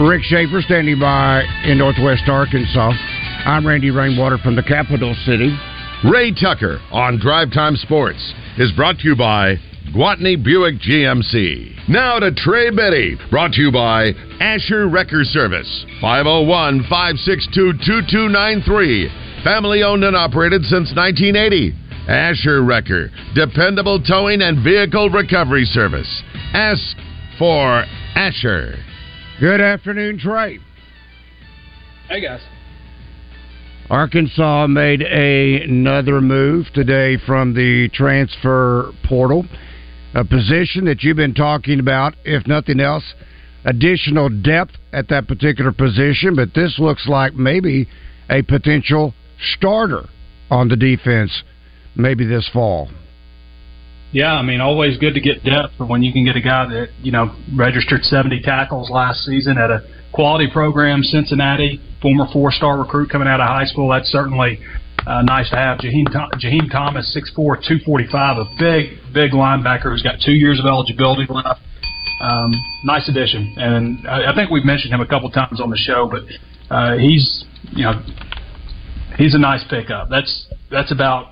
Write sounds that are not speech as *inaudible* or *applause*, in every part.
Rick Shaeffer standing by in Northwest Arkansas. I'm Randy Rainwater from the capital city. Ray Tucker on Drive Time Sports is brought to you by Gwatney Buick GMC. Now to Trey Beatty, brought to you by Asher Wrecker Service, 501 562 2293. Family owned and operated since 1980. Asher Wrecker, dependable towing and vehicle recovery service. Ask for Asher. Good afternoon, Trey. Hey guys. Arkansas made a, another move today from the transfer portal, a position that you've been talking about, if nothing else, additional depth at that particular position. But this looks like maybe a potential starter on the defense, maybe this fall. Yeah, I mean, always good to get depth when you can get a guy that you know registered 70 tackles last season at a quality program, Cincinnati, former four-star recruit coming out of high school. That's certainly uh, nice to have. Jaheim, Tho- Jaheim Thomas, 6'4", 245, a big, big linebacker who's got two years of eligibility left. Um, nice addition, and I, I think we've mentioned him a couple times on the show, but uh, he's you know he's a nice pickup. That's that's about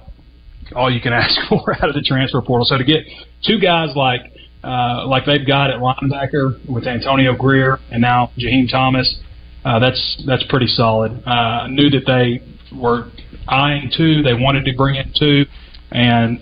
all you can *laughs* ask for out of the transfer portal. So to get two guys like uh, like they've got at linebacker with Antonio Grier and now Jaheim Thomas, uh, that's that's pretty solid. Uh, I knew that they were eyeing two. They wanted to bring in two, and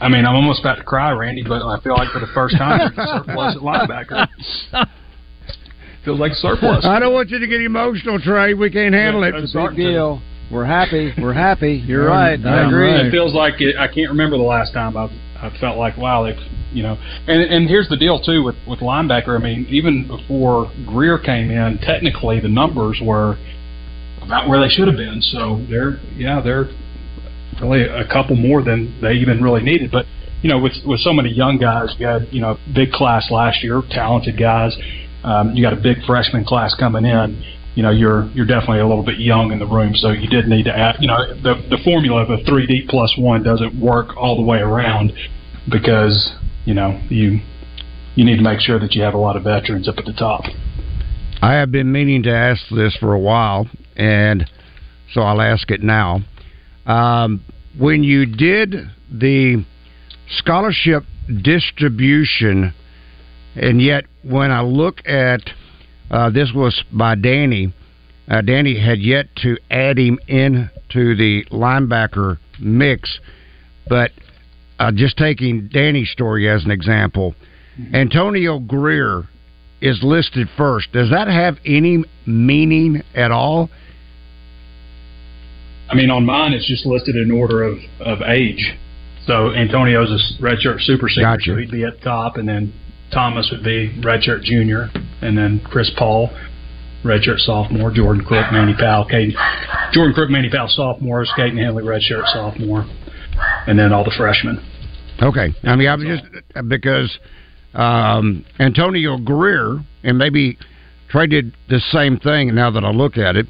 I mean I'm almost about to cry, Randy, but I feel like for the first time there's a surplus at linebacker. *laughs* Feels like surplus. I don't want you to get emotional, Trey. We can't handle Yeah, it. it's a big deal. We're happy. We're happy. You're right. I agree. right. It feels like it, I can't remember the last time I've I felt like wow they you know and and here's the deal too with with linebacker I mean even before Grier came in technically the numbers were about where they should have been so they're yeah they're really a couple more than they even really needed but you know with with so many young guys you had you know big class last year talented guys um, you got a big freshman class coming in you know you're you're definitely a little bit young in the room, so you did need to add. You know the the formula of a three D plus one doesn't work all the way around because you know you you need to make sure that you have a lot of veterans up at the top. I have been meaning to ask this for a while, and so I'll ask it now. Um, when you did the scholarship distribution, and yet when I look at uh, this was by Danny, uh, Danny had yet to add him into the linebacker mix, but uh, just taking Danny's story as an example, Antonio Grier is listed first. Does that have any meaning at all? I mean, on mine it's just listed in order of of age. So Antonio's a redshirt super senior, Gotcha. so he'd be at the top, and then Thomas would be redshirt junior, and then Chris Paul, redshirt sophomore, Jordan Crook, Manny Powell, Caden, Jordan Crook, Manny Powell sophomores, Caden Henley redshirt sophomore, and then all the freshmen. Okay, I mean, I'm just because um, Antonio Grier and maybe Trey did the same thing. Now that I look at it,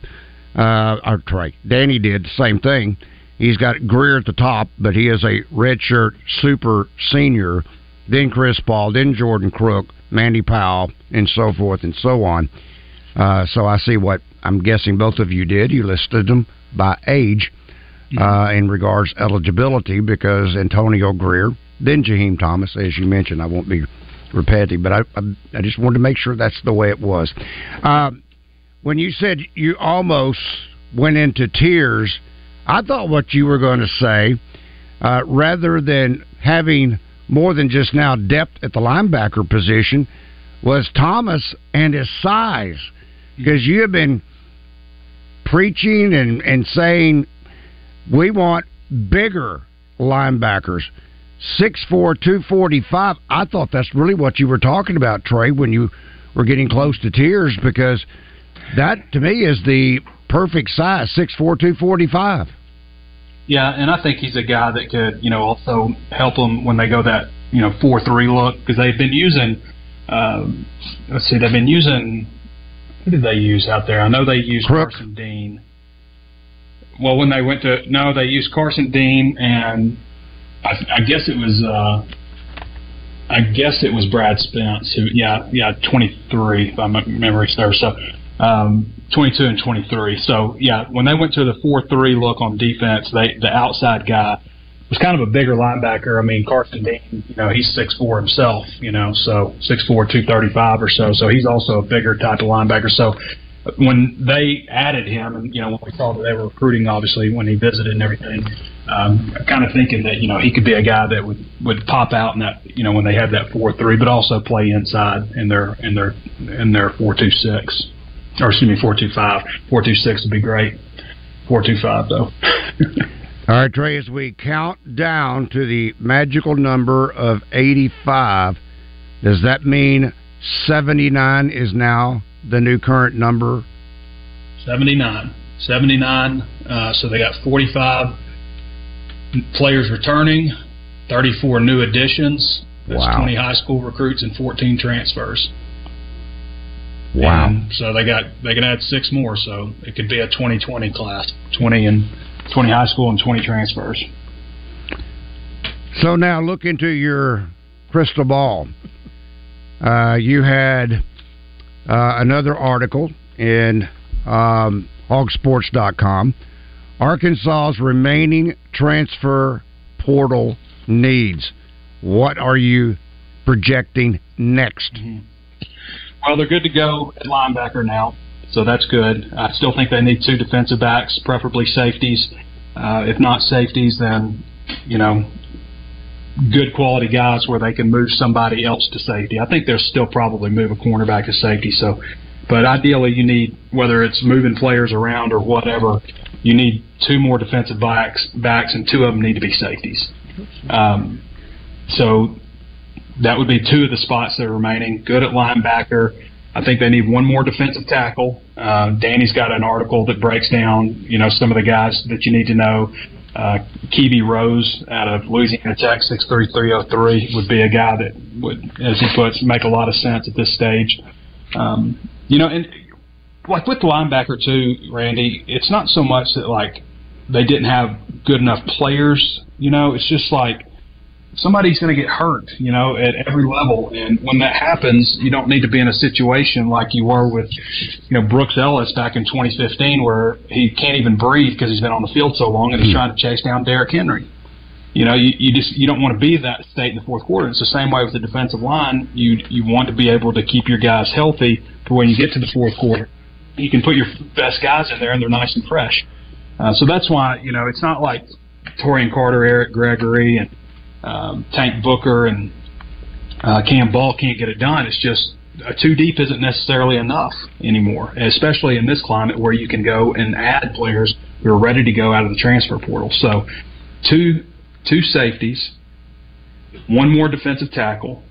uh, or Trey, Danny did the same thing. He's got Grier at the top, but he is a redshirt super senior. Then Chris Paul, then Jordan Crook, Mandy Powell, and so forth and so on. Uh, so I see what I'm guessing both of you did. You listed them by age uh, in regards eligibility because Antonio Grier, then Jaheim Thomas, as you mentioned. I won't be repetitive, but I, I, I just wanted to make sure that's the way it was. Um, when you said you almost went into tears, I thought what you were going to say, uh, rather than having more than just now depth at the linebacker position, was Thomas and his size. Because you have been preaching and, and saying we want bigger linebackers. 6'4", 245. I thought that's really what you were talking about, Trey, when you were getting close to tears, because that, to me, is the perfect size, 6'4", 245. Yeah, and I think he's a guy that could, you know, also help them when they go that, you know, four three look because they've been using. Um, let's see, they've been using. Who did they use out there? I know they used Crook. Carson Dean. Well, when they went to no, they used Carson Dean, and I, I guess it was. Uh, I guess it was Brad Spence who, yeah, yeah, 23 if my memory serves. So, um, 22 and 23. So yeah, when they went to the 4-3 look on defense, they the outside guy was kind of a bigger linebacker. I mean, Carson Dean, you know, he's 6'4 himself, you know, so 6'4, 235 or so. So he's also a bigger type of linebacker. So when they added him, and you know, when we saw that they were recruiting, obviously when he visited and everything, um, kind of thinking that you know he could be a guy that would would pop out in that you know when they had that four three, but also play inside in their in their in their four two six or excuse me, four two five. Four two six would be great. Four two five though. *laughs* All right, Trey, as we count down to the magical number of 85, does that mean 79 is now the new current number? 79. 79. Uh, so they got 45 players returning, 34 new additions. That's Wow. 20 high school recruits and 14 transfers. Wow. And so they got they can add six more, so it could be a 2020 class, 20 and 20 high school and 20 transfers. So now look into your crystal ball. Uh, you had uh, another article in um, hogsports.com. Arkansas's remaining transfer portal needs. What are you projecting next? Well, they're good to go at linebacker now, so that's good. I still think they need two defensive backs, preferably safeties. Uh, if not safeties, then you know, good quality guys where they can move somebody else to safety. I think they'll still probably move a cornerback to safety. So, but ideally, you need whether it's moving players around or whatever, you need two more defensive backs, backs, and two of them need to be safeties. Um, so that would be two of the spots that are remaining. Good at linebacker. I think they need one more defensive tackle. Uh, Danny's got an article that breaks down, you know, some of the guys that you need to know. Uh, Keivie Rose out of Louisiana Tech, 63303, would be a guy that would, as he puts, make a lot of sense at this stage. Um, you know, and like with linebacker too, Randy, it's not so much that like they didn't have good enough players. You know, it's just like somebody's going to get hurt, you know, at every level. And when that happens, you don't need to be in a situation like you were with, you know, Brooks Ellis back in 2015 where he can't even breathe because he's been on the field so long and he's trying to chase down Derrick Henry. You know, you, you just you don't want to be that state in the fourth quarter. It's the same way with the defensive line. You you want to be able to keep your guys healthy for when you get to the fourth quarter. You can put your best guys in there and they're nice and fresh. Uh, so that's why you know it's not like Taurean Carter, Eric Gregory, and um, Tank Booker and uh, Cam Ball can't get it done. It's just a two deep isn't necessarily enough anymore, especially in this climate where you can go and add players who are ready to go out of the transfer portal. So, two two safeties, one more defensive tackle.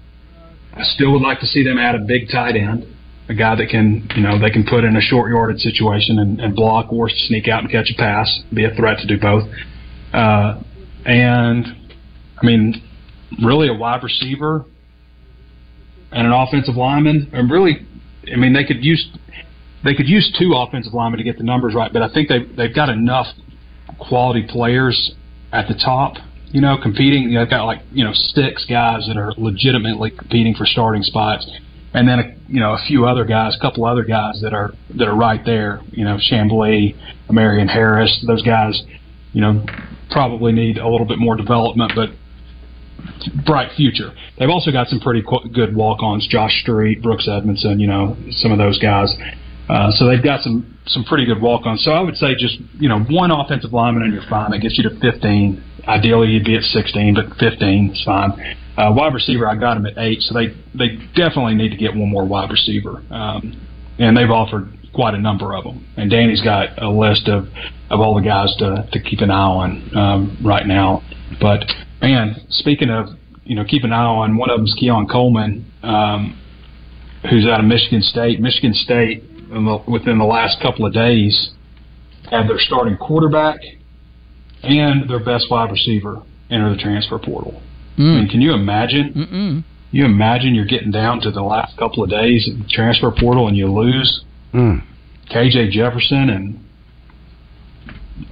I still would like to see them add a big tight end, a guy that can you know they can put in a short yardage situation and, and block or sneak out and catch a pass, be a threat to do both. Uh, and I mean, really a wide receiver and an offensive lineman, and really, I mean, they could use they could use two offensive linemen to get the numbers right, but I think they they've got enough quality players at the top. You know, competing. You know, they've got like you know six guys that are legitimately competing for starting spots, and then a, you know a few other guys, a couple other guys that are that are right there. You know, Chambly, Marion Harris. Those guys, you know, probably need a little bit more development, but bright future. They've also got some pretty qu- good walk-ons: Josh Street, Brooks Edmondson. You know, some of those guys. Uh, so they've got some some pretty good walk-ons. So I would say just you know one offensive lineman and you're fine. That gets you to 15. Ideally, you'd be at 16, but 15 is fine. Uh, wide receiver, I got him at eight, so they they definitely need to get one more wide receiver, um, and they've offered quite a number of them. And Danny's got a list of of all the guys to to keep an eye on um, right now. But man, speaking of you know keep an eye on, one of them is Keon Coleman, um, who's out of Michigan State. Michigan State the, within the last couple of days had their starting quarterback and their best wide receiver enter the transfer portal. Mm. I mean, can you imagine? Mm-mm. You imagine you're getting down to the last couple of days the transfer portal and you lose mm. KJ Jefferson and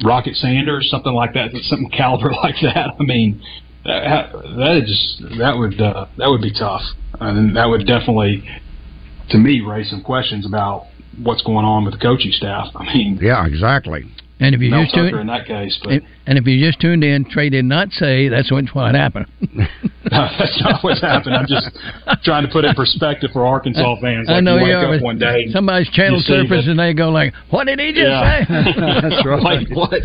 Rocket Sanders, something like that, something *laughs* caliber like that. I mean, that that just that would uh, that would be tough, and that would definitely, to me, raise some questions about what's going on with the coaching staff. I mean, yeah, exactly. And if you just tuned in that case, but, and if you just tuned in, Trey did not say that's what happened. *laughs* no, that's not what's happened. I'm just trying to put it in perspective for Arkansas fans. Like I know you you are. one day, somebody's channel surface and they go like, "What did he just yeah. say?" *laughs* *laughs* that's right. like what?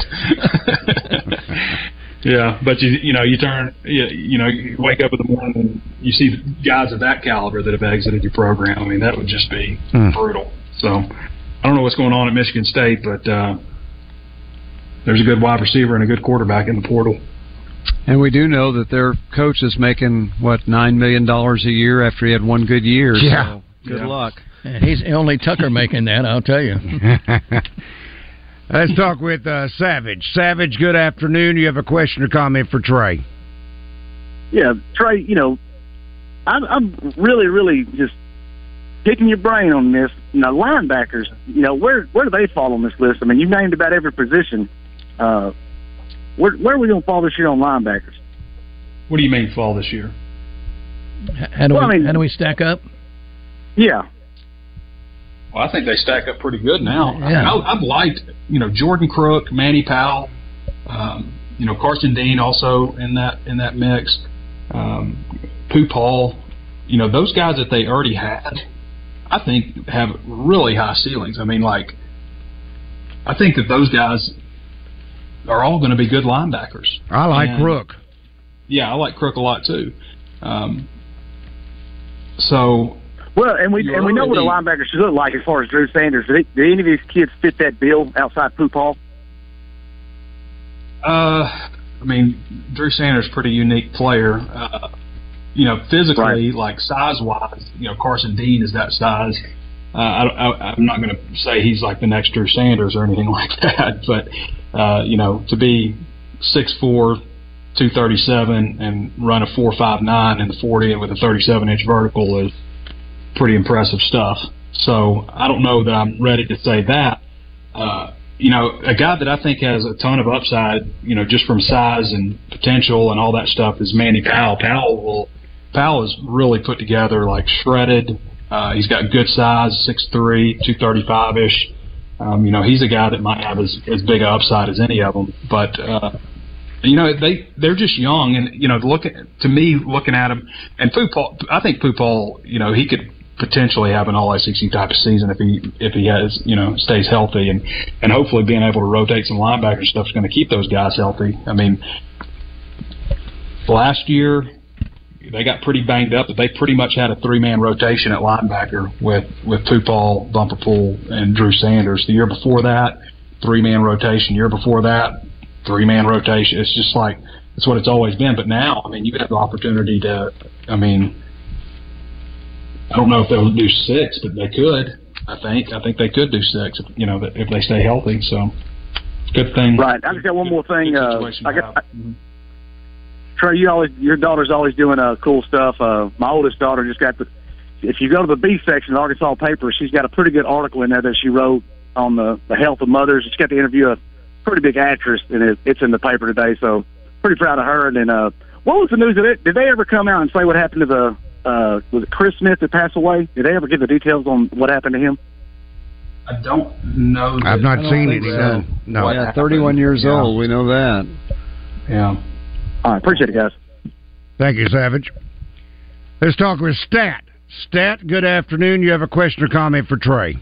yeah, but you you know you turn you, you know you wake up in the morning and you see guys of that caliber that have exited your program. I mean that would just be mm. brutal. So I don't know what's going on at Michigan State, but. uh there's a good wide receiver and a good quarterback in the portal. And we do know that their coach is making what nine million dollars a year after he had one good year. Yeah. So good yeah. luck. He's only Tucker making that. I'll tell you. *laughs* Let's talk with uh, Savage. Savage, good afternoon. You have a question or comment for Trey? Yeah, Trey. You know, I'm, I'm really, really just picking your brain on this. You know, linebackers. You know, where where do they fall on this list? I mean, you named about every position. Uh, where, where are we going to fall this year on linebackers? What do you mean fall this year? How do well, we I mean, how do we stack up? Yeah. Well, I think they stack up pretty good now. Yeah. I, have liked, you know, Jordan Crook, Manny Powell, um, you know, Carson Dean also in that in that mix. Um, Pooh Paul, you know, those guys that they already had, I think have really high ceilings. I mean, like, I think that those guys are all going to be good linebackers. I like and, Crook. Yeah, I like Crook a lot too. Um, so well, and we and we know what a linebacker should look like as far as Drew Sanders. Do, do any of these kids fit that bill outside Pooh Paul? Uh, I mean, Drew Sanders is pretty unique player. Uh, you know, physically, right. like size wise, you know, Carson Dean is that size. Uh, I, am not going to say he's like the next Drew Sanders or anything *laughs* like that, but uh, you know, to be six four, two thirty seven, and run a four five nine in the forty with a thirty seven inch vertical is pretty impressive stuff. So I don't know that I'm ready to say that. Uh, you know, a guy that I think has a ton of upside, you know, just from size and potential and all that stuff is Manny Powell. Powell will Powell is really put together, like shredded. Uh, he's got good size, 6'3", 235 ish. Um, you know, he's a guy that might have as, as big a upside as any of them. But uh, you know, they they're just young, and you know, look at, to me looking at him and Paul. I think Paul, you know, he could potentially have an all SEC type of season if he if he has you know stays healthy and and hopefully being able to rotate some linebacker stuff is going to keep those guys healthy. I mean, last year they got pretty banged up, but they pretty much had a three man rotation at linebacker with with Paul, Bumper Pool, and Drew Sanders. The year before that, three man rotation. Year before that, three man rotation. It's just like it's what it's always been. But now, I mean, you have the opportunity to. I mean, I don't know if they'll do six, but they could. I think. I think they could do six. If, you know, if they stay healthy. So, good thing. Right. I just got one more thing. Uh, I got. Trey, you always your daughter's always doing uh, cool stuff. Uh, my oldest daughter just got the. If you go to the B section of the Arkansas paper, she's got a pretty good article in there that she wrote on the the health of mothers. She's got to interview a pretty big actress, and it, it's in the paper today. So pretty proud of her. And then, uh, what was the news of it? Did they ever come out and say what happened to the uh, was it Chris Smith that passed away? Did they ever give the details on what happened to him? I don't know. I've not seen it. So. No, yeah, 31 years yeah. old. We know that. Yeah. All right, appreciate it, guys. Thank you, Savage. Let's talk with Stat. Stat, good afternoon. You have a question or comment for Trey?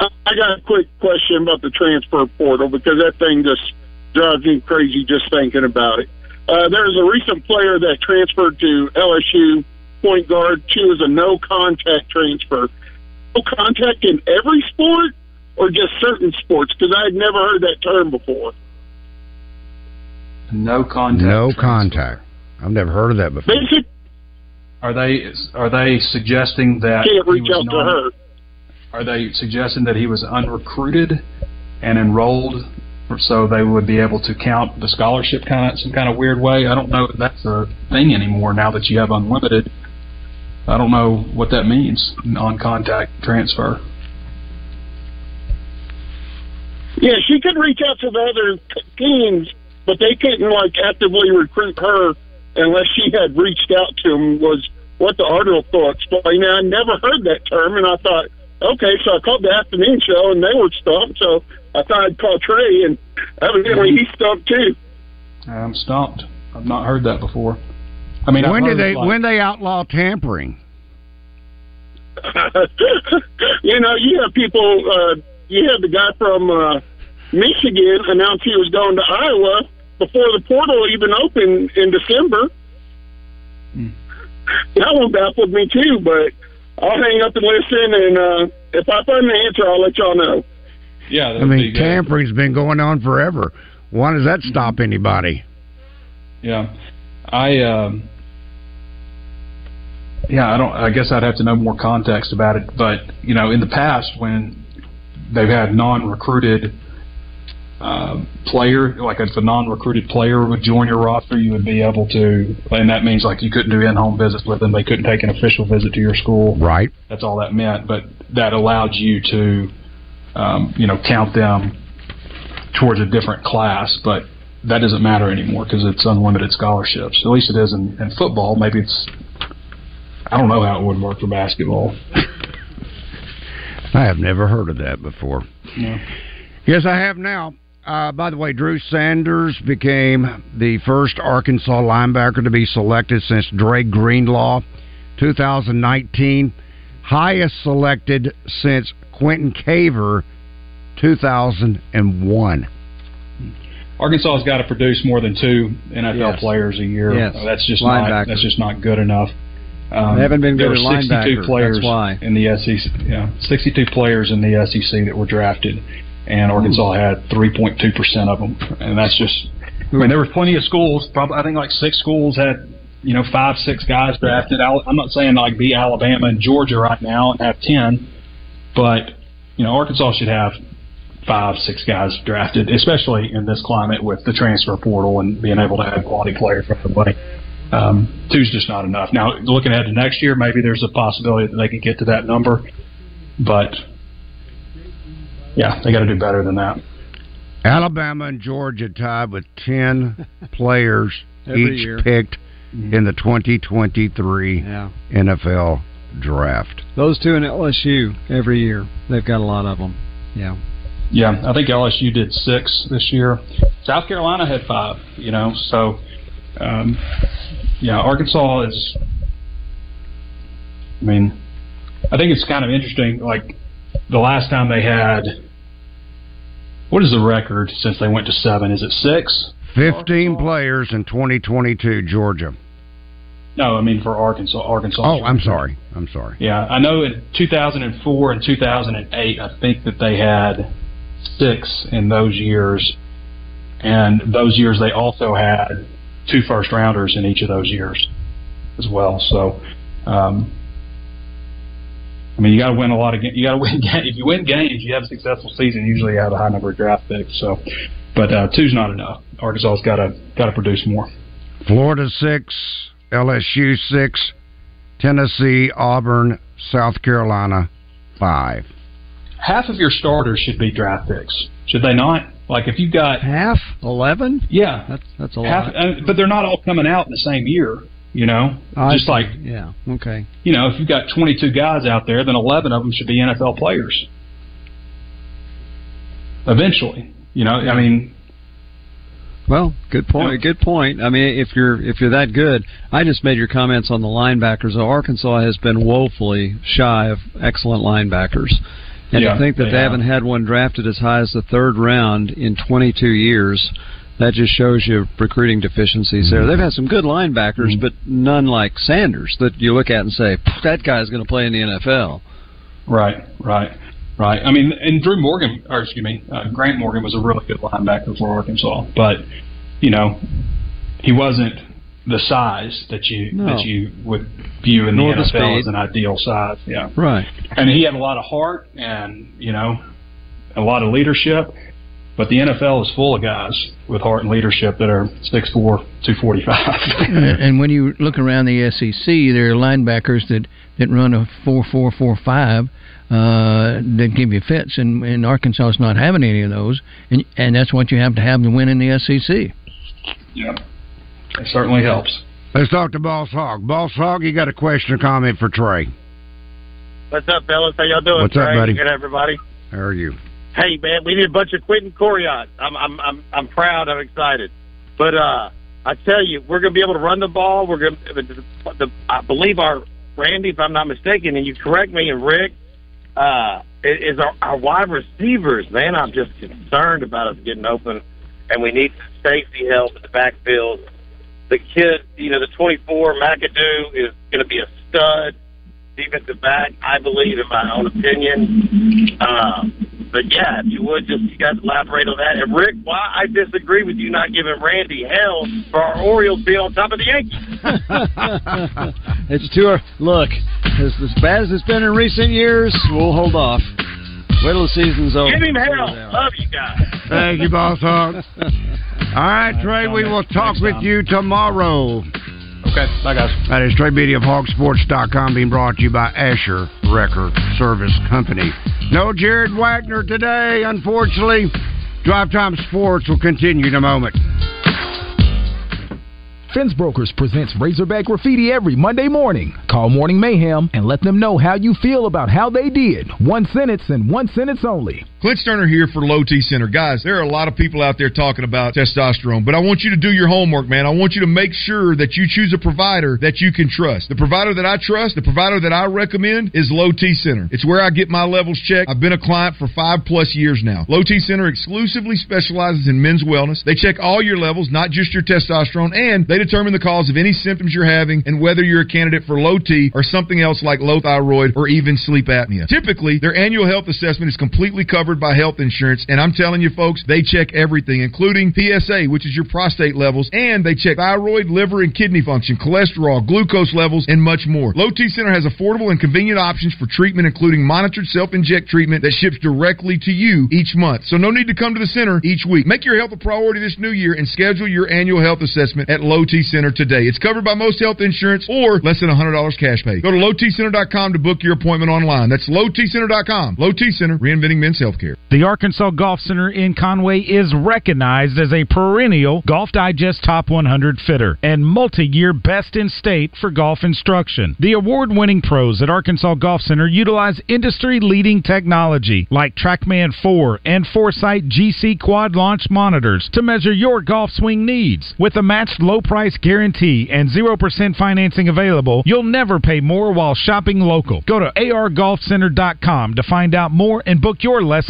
I got a quick question about the transfer portal because that thing just drives me crazy just thinking about it. Uh, there's a recent player that transferred to LSU point guard. She was a no contact transfer. No contact in every sport or just certain sports? Because I had never heard that term before. No contact. No transfer. contact. I've never heard of that before. Basic. Are they are they suggesting that can't reach out non, to her? Are they suggesting that he was unrecruited and enrolled, so they would be able to count the scholarship kind of some kind of weird way? I don't know if that's a thing anymore now that you have unlimited. I don't know what that means non-contact transfer. Yeah, she could reach out to the other teams, but they couldn't like actively recruit her unless she had reached out to them. Was what the article explained. Now, I never heard that term, and I thought, okay, so I called the afternoon show, and they were stumped. So I thought I'd call Trey, and evidently he's stumped too. I'm stumped. I've not heard that before. I mean, when did they like, when they outlaw tampering? *laughs* you know, you have people. Uh, you have the guy from uh, Michigan announced he was going to Iowa before the portal even opened in December. Mm. That one baffled me too, but I'll hang up and listen, and uh, if I find the answer, I'll let y'all know. Yeah, I mean, tampering's been going on forever. Why does that stop anybody? Yeah, I. Um, yeah, I don't. I guess I'd have to know more context about it. But you know, in the past, when they've had non-recruited uh, player, like if a non-recruited player would join your roster, you would be able to, and that means like you couldn't do in-home visits with them. They couldn't take an official visit to your school. Right. That's all that meant. But that allowed you to, um, you know, count them towards a different class. But that doesn't matter anymore because it's unlimited scholarships. At least it is in, in football. Maybe it's. I don't know how it would work for basketball. *laughs* I have never heard of that before. Yeah. Yes, I have now. Uh, by the way, Drew Sanders became the first Arkansas linebacker to be selected since Dre Greenlaw, 2019. Highest selected since Quentin Caver, 2001. Arkansas has got to produce more than two NFL yes. players a year. Yes. That's just not that's just not good enough. Um, they haven't been good there were 62 players in the SEC. Yeah, 62 players in the SEC that were drafted and Arkansas had 3.2 percent of them, and that's just. I mean, there were plenty of schools. Probably, I think like six schools had, you know, five, six guys drafted. I'm not saying like be Alabama and Georgia right now and have ten, but you know, Arkansas should have five, six guys drafted, especially in this climate with the transfer portal and being able to have quality players from everybody. Um, two's just not enough. Now, looking ahead to next year, maybe there's a possibility that they could get to that number, but yeah, they got to do better than that. Alabama and Georgia tied with ten *laughs* players each year. picked mm-hmm. in the 2023 yeah. NFL draft. Those two in LSU every year. They've got a lot of them. Yeah. Yeah, I think LSU did six this year. South Carolina had five. You know, so um, yeah, Arkansas is. I mean, I think it's kind of interesting. Like the last time they had what is the record since they went to seven? Is it six? Fifteen players in 2022, Georgia. No, I mean for Arkansas. Arkansas. Oh, I'm sorry. I'm sorry. Yeah, I know in 2004 and 2008, I think that they had six in those years, and those years they also had two first rounders in each of those years as well. So, um, I mean, you got to win a lot of games. You got to *laughs* win games. If you win games, you have a successful season. Usually, you have a high number of draft picks. So, but uh, two's not enough. Arkansas's got to got to produce more. Florida six, LSU six, Tennessee, Auburn, South Carolina five. Half of your starters should be draft picks, should they not? Like if you've got half eleven, yeah, that's that's a half, lot. Uh, but they're not all coming out in the same year. You know, oh, just like yeah, okay. You know, if you've got 22 guys out there, then 11 of them should be NFL players. Eventually, you know, I mean, Well, good point. Good point. I mean, if you're if you're that good, I just made your comments on the linebackers. Arkansas has been woefully shy of excellent linebackers. And yeah, to think that they, they haven't had one drafted as high as the third round in 22 years, that just shows you recruiting deficiencies there. They've had some good linebackers, mm-hmm. but none like Sanders that you look at and say that guy's going to play in the NFL. Right, right, right. I mean, and Drew Morgan, or excuse me, uh, Grant Morgan was a really good linebacker for Arkansas, but you know, he wasn't the size that you no. that you would view in Nor the NFL the as an ideal size. Yeah, right. And he had a lot of heart, and you know, a lot of leadership. But the NFL is full of guys with heart and leadership that are 6'4", 245. and when you look around the SEC, there are linebackers that, that run a four four four five uh, that give you fits, and, and Arkansas is not having any of those, and and that's what you have to have to win in the SEC. Yeah. It certainly helps. Let's talk to Boss Hog. Boss Hog, you got a question or comment for Trey? What's up, fellas? How y'all doing? What's Trey? up, buddy? Good, everybody. How are you? Hey, man, we need a bunch of Quentin Coryatt. I'm, I'm, I'm, I'm proud. I'm excited. But uh, I tell you, we're going to be able to run the ball. We're going to, the, I believe our Randy, if I'm not mistaken, and you correct me, and Rick, uh, is our, our wide receivers. Man, I'm just concerned about us getting open, and we need safety help in the backfield the kid, you know, the 24 McAdoo is going to be a stud defensive back, I believe, in my own opinion. Um, but yeah, if you would just you guys elaborate on that. And Rick, why I disagree with you not giving Randy hell for our Orioles being on top of the Yankees. *laughs* it's too look as, as bad as it's been in recent years. We'll hold off. Wait till the season's over. Give him hell. Love you guys. Thank you, Boss Hog. *laughs* All right, Trey, we will talk with you tomorrow. Okay, bye, guys. That is Trey Beatty of HogSports.com being brought to you by Asher Wrecker Service Company. No Jared Wagner today, unfortunately. Drive Time Sports will continue in a moment. Fence Brokers presents Razorback Graffiti every Monday morning. Call Morning Mayhem and let them know how you feel about how they did. One sentence and one sentence only. Clint Stoerner here for Low T Center. Guys, there are a lot of people out there talking about testosterone, but I want you to do your homework, man. I want you to make sure that you choose a provider that you can trust. The provider that I trust, the provider that I recommend is Low T Center. It's where I get my levels checked. I've been a client for five plus years now. Low T Center exclusively specializes in men's wellness. They check all your levels, not just your testosterone, and they determine the cause of any symptoms you're having and whether you're a candidate for low T or something else like low thyroid or even sleep apnea. Typically, their annual health assessment is completely covered by health insurance. And I'm telling you, folks, they check everything, including PSA, which is your prostate levels, and they check thyroid, liver, and kidney function, cholesterol, glucose levels, and much more. Low T Center has affordable and convenient options for treatment, including monitored self inject treatment that ships directly to you each month. So no need to come to the center each week. Make your health a priority this new year and schedule your annual health assessment at Low T Center today. It's covered by most health insurance or less than $100 cash pay. Go to lowtcenter.com to book your appointment online. That's lowtcenter.com. Low T Center, reinventing men's The Arkansas Golf Center in Conway is recognized as a perennial Golf Digest Top 100 fitter and multi-year best in state for golf instruction. The award-winning pros at Arkansas Golf Center utilize industry-leading technology like TrackMan 4 and Foresight GC quad launch monitors to measure your golf swing needs. With a matched low price guarantee and 0% financing available, you'll never pay more while shopping local. Go to argolfcenter.com to find out more and book your lesson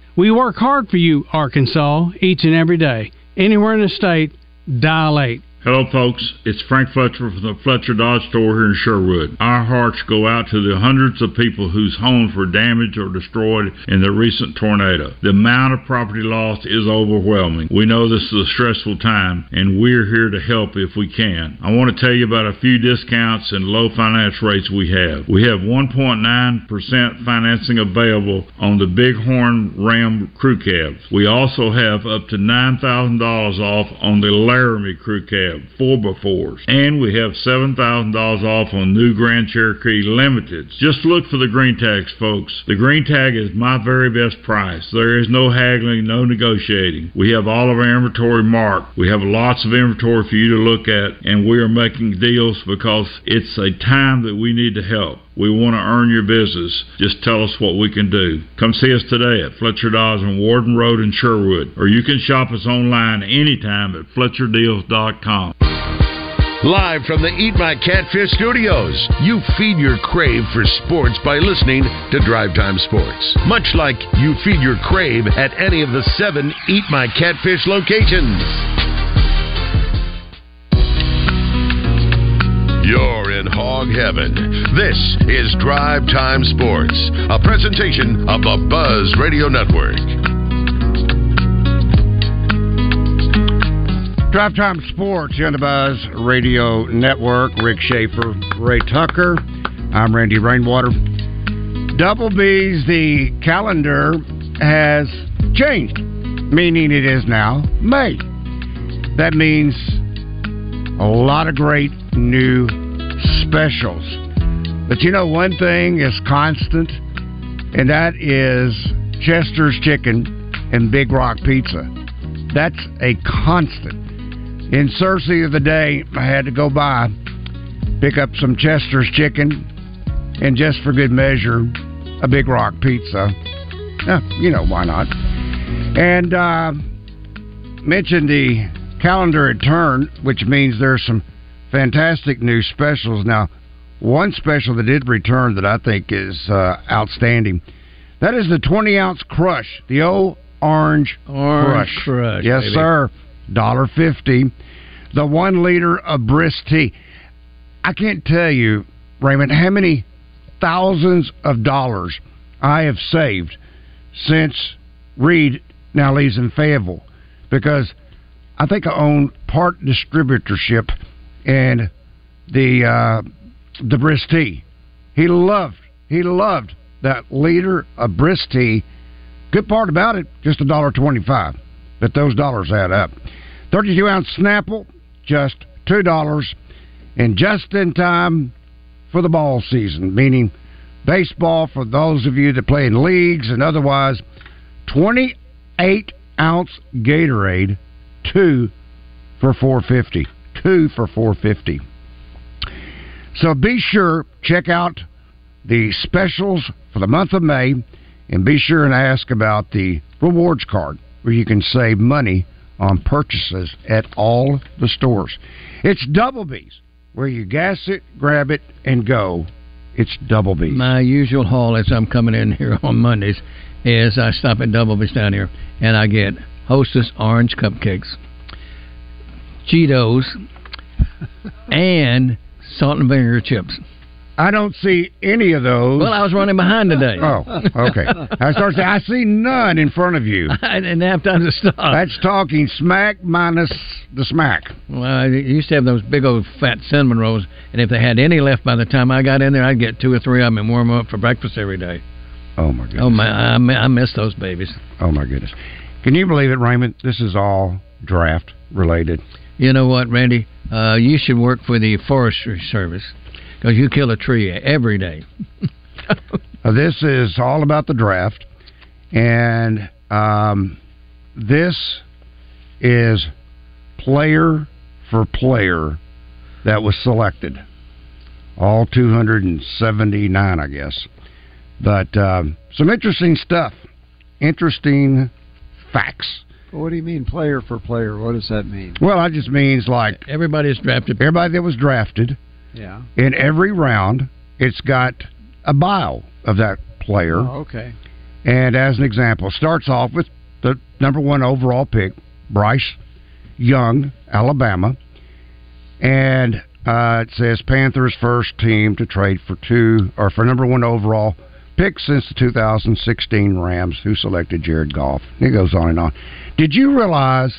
We work hard for you, Arkansas, each and every day. Anywhere in the state, dial 8. Hello, folks. It's Frank Fletcher from the Fletcher Dodge store here in Sherwood. Our hearts go out to the hundreds of people whose homes were damaged or destroyed in the recent tornado. The amount of property lost is overwhelming. We know this is a stressful time, and we're here to help if we can. I want to tell you about a few discounts and low finance rates we have. We have 1.9% financing available on the Bighorn Ram crew cabs. We also have up to $9,000 off on the Laramie crew cab cab, 4x4s. And we have $7,000 off on new Grand Cherokee Limiteds. Just look for the green tags, folks. The green tag is my very best price. There is no haggling, no negotiating. We have all of our inventory marked. We have lots of inventory for you to look at, and we are making deals because it's a time that we need to help. We want to earn your business. Just tell us what we can do. Come see us today at Fletcher Dodge on Warden Road in Sherwood, or you can shop us online anytime at FletcherDeals.com. Live from the Eat My Catfish studios, you feed your crave for sports by listening to Drive Time Sports. Much like you feed your crave at any of the seven Eat My Catfish locations. You're in hog heaven. This is Drive Time Sports, a presentation of the Buzz Radio Network. Drive Time Sports the Buzz Radio Network. Rick Shaeffer, Ray Tucker. I'm Randy Rainwater. Double B's, the calendar has changed, meaning it is now May. That means a lot of great new specials. But you know, one thing is constant, and that is Chester's Chicken and Big Rock Pizza. That's a constant. In Searcy of the day, I had to go by, pick up some Chester's Chicken, and just for good measure, a Big Rock Pizza. Yeah, you know, why not? And uh, mentioned the calendar had turned, which means there's some fantastic new specials. Now, one special that did return that I think is uh, outstanding. That is the 20 ounce crush, the old orange, Orange crush. Crush, Yes, baby. sir. Dollar fifty. The one liter of brisk tea. I can't tell you, Raymond, how many thousands of dollars I have saved since Reed now leaves in Fayetteville because I think I own part distributorship in the uh, the brisk tea. He loved he loved that liter of brisk tea. Good part about it, just a dollar twenty five, but those dollars add up. Thirty two ounce Snapple, just two dollars, and just in time for the ball season, meaning baseball for those of you that play in leagues and otherwise. Twenty eight ounce Gatorade, two for four fifty. Two for four fifty. So be sure check out the specials for the month of May, and be sure and ask about the rewards card where you can save money on purchases at all the stores. It's Double B's where you gas it, grab it, and go. It's Double B's. My usual haul as I'm coming in here on Mondays is I stop at Double B's down here and I get Hostess orange cupcakes, Cheetos, and salt and vinegar chips. I don't see any of those. Well, I was running behind today. Oh, okay. I start saying I see none in front of you. *laughs* I didn't have time to stop. That's talking smack minus the smack. Well, I used to have those big old fat cinnamon rolls, and if they had any left by the time I got in there, I'd get two or three of them and warm them up for breakfast every day. Oh my goodness. Oh my, I, I miss those babies. Oh my goodness. Can you believe it, Raymond? This is all draft related. You know what, Randy? Uh, you should work for the Forestry Service because you kill a tree every day. *laughs* Uh, this is all about the draft, and um, this is player for player that was selected. All 279, I guess. But um, some interesting stuff. Interesting facts. What do you mean, player for player? What does that mean? Well, that just means like everybody is drafted. Everybody that was drafted Yeah. in every round, it's got a bio of that player. Oh, okay. And as an example, starts off with the number one overall pick, Bryce Young, Alabama. And uh, it says Panthers first team to trade for two or for number one overall pick since the 2016 Rams, who selected Jared Goff. It goes on and on. Did you realize?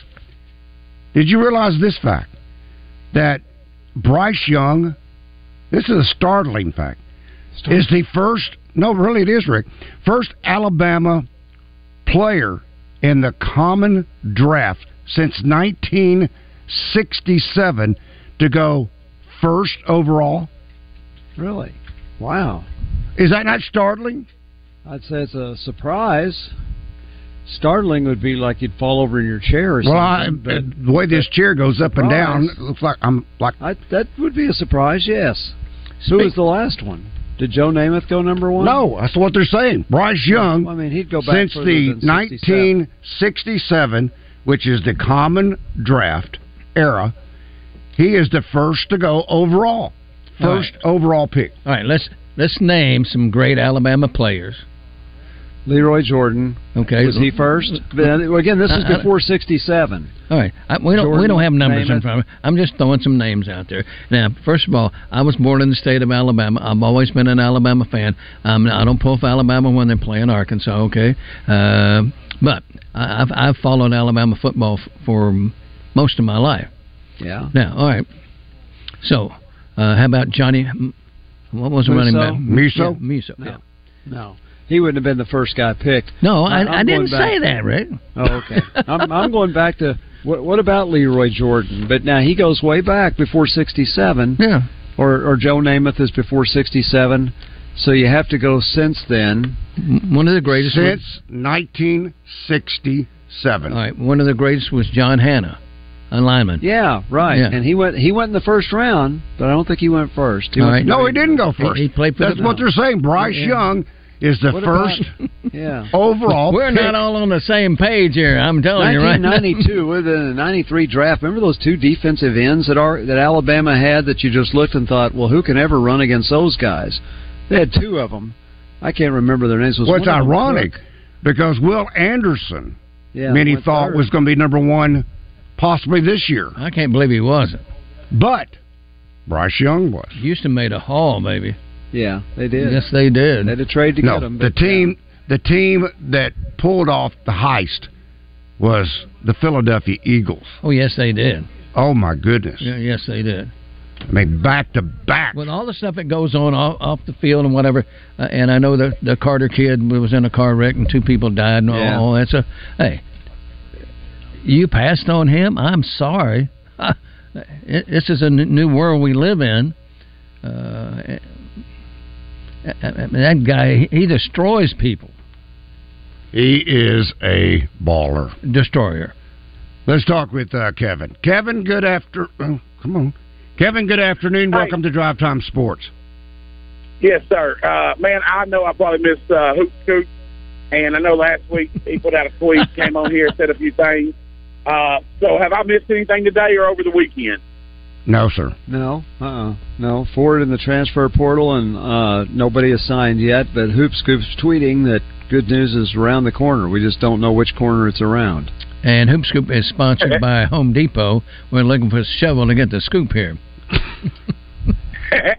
Did you realize this fact that Bryce Young? This is a startling fact. Is the first? No, really, it is Rick. First Alabama player in the common draft since 1967 to go first overall. Really? Wow. Is that not startling? I'd say it's a surprise. Startling would be like you'd fall over in your chair or well, I, something. but the way this chair goes up and down, it looks like I'm like I, that would be a surprise. Yes. Who was the last one? Did Joe Namath go number one? No, that's what they're saying. Bryce Young, I mean, he'd go back since the than 67. 1967, which is the common draft era, he is the first to go overall. All First overall pick. All right, let's let's name some great Alabama players. Lee Roy Jordan. Okay, Was he first? Then, again, this is I- I- before '67. All right, I, we don't we don't have numbers in front of me. I'm just throwing some names out there. Now, first of all, I was born in the state of Alabama. I've always been an Alabama fan. Um, I don't pull for Alabama when they're playing Arkansas. Okay, uh, but I- I've I've followed Alabama football f- for most of my life. Yeah. Now, all right. So, uh, how about Johnny? What was the running back? Musso? Yeah, Musso. No. Yeah. No, he wouldn't have been the first guy picked. No, I, I'm I didn't say that, Rick. Oh, okay. *laughs* I'm, I'm going back to what, what about Lee Roy Jordan? But now he goes way back before '67. Yeah. Or or Joe Namath is before '67. So you have to go since then. One of the greatest Since 1967. All right, one of the greatest was John Hannah, a lineman. Yeah, right. Yeah. And he went he went in the first round, but I don't think he went first. He All went right. No, he didn't go first. He, he played for That's the, what they're saying. Bryce Yeah. Young is the What about- first *laughs* Yeah. overall. We're pick. not all on the same page here. I'm telling you right now. 1992 *laughs* with the '93 draft. Remember those two defensive ends that are that Alabama had that you just looked and thought, well, who can ever run against those guys? They had two of them. I can't remember their names. Was What's one of them ironic because Will Anderson, Yeah, many thought third. was going to be number one, possibly this year, I can't believe he wasn't. but Bryce Young was. Houston made a haul, baby. Yeah, they did. Yes, they did. They had to trade to no, get him. the but, team, the team that pulled off the heist was the Philadelphia Eagles. Oh, yes, they did. Oh my goodness! Yeah, yes, they did. I mean, back to back. With all the stuff that goes on off, off the field and whatever, uh, and I know the the Carter kid was in a car wreck and two people died and all, Yeah. all that. So, hey, you passed on him. I'm sorry. *laughs* It- this is a n- new world we live in. Uh, that guy, he destroys people. He is a baller. Destroyer. Let's talk with uh, Kevin. Kevin, good after. oh, come on, Kevin. Good afternoon. Hey. Welcome to Drive Time Sports. Yes, sir. Uh, man, I know I probably missed uh, Hoop Scoop, and I know last week he put out a tweet, *laughs* came on here, said a few things. Uh, so have I missed anything today or over the weekend? No, sir. No, uh-uh. no. Forward in the transfer portal, and uh, nobody is signed yet. But Hoop Scoop's tweeting that good news is around the corner. We just don't know which corner it's around. And Hoop Scoop is sponsored by Home Depot. We're looking for a shovel to get the scoop here. *laughs*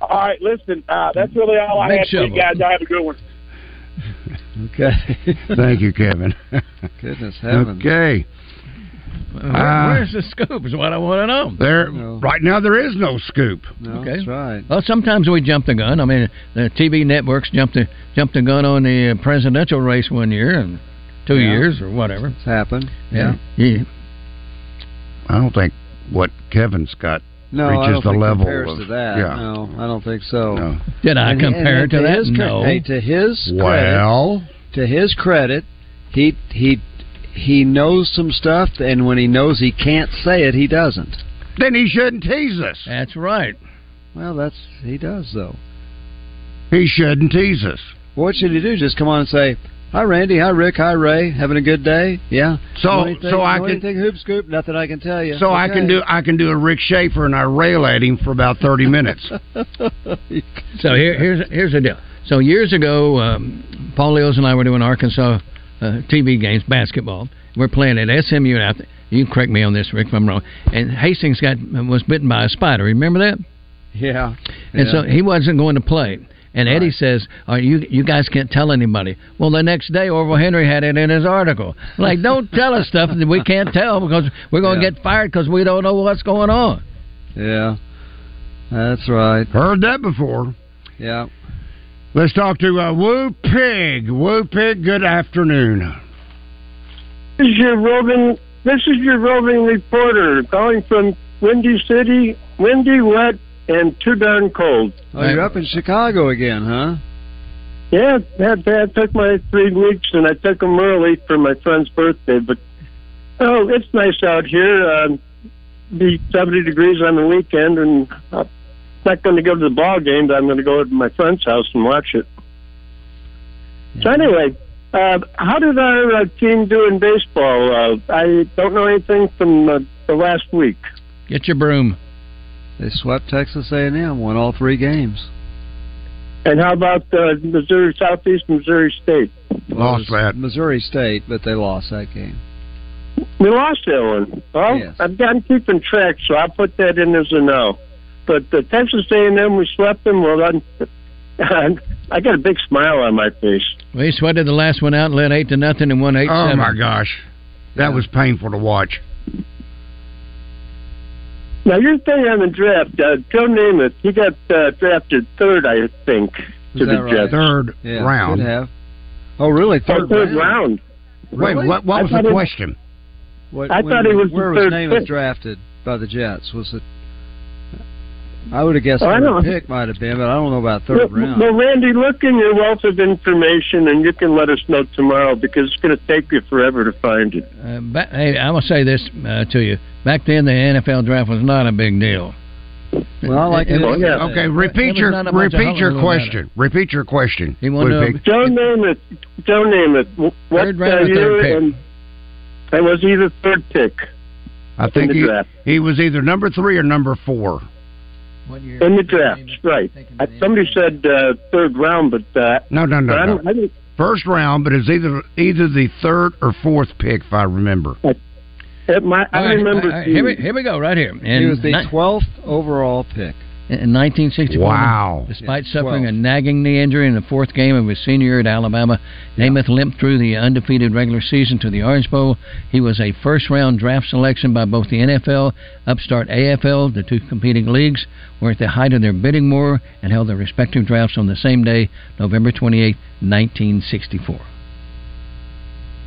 all right, listen, uh, that's really all I Big had for you shovel. guys. Y'all have a good one. *laughs* Okay. Thank you, Kevin. Goodness heavens. Okay. Where- Uh, where's the scoop? Is what I want to know. There, No. right now, there is no scoop. No, Okay. that's right. Well, sometimes we jump the gun. I mean, the TV networks jumped the jumped the gun on the uh, presidential race one year and two Yeah. years or whatever. It's happened. Yeah. yeah. I don't think what Kevin's got No, I reaches don't the think level compares of to that. yeah. No, I don't think so. No. Did I And- compare and to that? His, cre- No. Hey, to his credit, Well, to his credit, he he he knows some stuff, and when he knows he can't say it, he doesn't. then he shouldn't tease us. That's right. Well, that's he does though. He shouldn't tease us. What should he do? Just come on and say, "Hi, Randy. Hi, Rick. Hi, Ray. Having a good day? Yeah. So- anything- so I can- anything hoop scoop? Nothing I can tell you. So I can do I can do a Rick Shaeffer and I rail at him for about thirty *laughs* minutes. So here, here's here's the deal. So years ago, um, Paul Eells and I were doing Arkansas uh, TV games, basketball. We're playing at SMU out there. You can correct me on this, Rick, if I'm wrong. And Hastings got was bitten by a spider. Remember that? yeah. And yeah. so he wasn't going to play. And Eddie Right. says, "All right, you you guys can't tell anybody." Well, the next day, Orville Henry had it in his article. Like, don't *laughs* tell us stuff that we can't tell because we're going to Yeah. get fired because we don't know what's going on. yeah. That's right. Heard that before. Yeah. Let's talk to uh, Woo Pig. Woo Pig, good afternoon. This is your roving. this is your roving reporter calling from Windy City, windy, wet, and too darn cold. Oh, you're up in Chicago again, huh? Yeah, had had took my three weeks and I took them early for my friend's birthday. But oh, it's nice out here. Uh, be 70 degrees on the weekend, and I'm not going to go to the ball game, but I'm going to go to my friend's house and watch it. Yeah. So anyway, uh, how did our uh, team do in baseball? Uh, I don't know anything from uh, the last week. Get your broom. They swept Texas A&M, won all three games. And how about uh, Missouri Southeast Missouri State? Lost that. Missouri State, but they lost that game. We lost that one. Well, yes. I've gotten keeping track, so I'll put that in as a no. But the Texas A&M, we swept them. Well, then, I got a big smile on my face. We sweated the last one out and led eight to nothing and won eight. Oh seven. my gosh, that yeah. was painful to watch. Now your thing on the draft, uh, Joe Namath, he got uh, drafted third, I think, to the right? Jets. Third yeah, round. Have. Oh, really? Third, oh, third round. round. Wait, what? What was the question? What, I when, thought he was where was Namath drafted by the Jets? Was it? I would have guessed oh, third pick might have been, but I don't know about third well, round. Well, Randy, look in your wealth of information, and you can let us know tomorrow because it's going to take you forever to find it. Uh, back, hey, I'm going to say this uh, to you. Back then, the NFL draft was not a big deal. Well, I like it. it yeah. Okay, repeat your repeat your question. Repeat your question. He wanted to, Joe Namath. Joe Namath. What third round uh, third pick. And, that was either third pick. I think he, he was either number three or number four. In the draft, right. somebody said uh, third round, but uh, no, no, no, no. I I First round, but it's either either the third or fourth pick, if I remember. It might, I remember. Right, here, we, here we go, right here. And he was the twelfth overall pick. In 1964, wow. despite yeah, suffering a nagging knee injury in the fourth game of his senior year at Alabama, yeah. Namath limped through the undefeated regular season to the Orange Bowl. He was a first round draft selection by both the NFL, Upstart AFL, the two competing leagues, were at the height of their bidding war and held their respective drafts on the same day, November 28, 1964.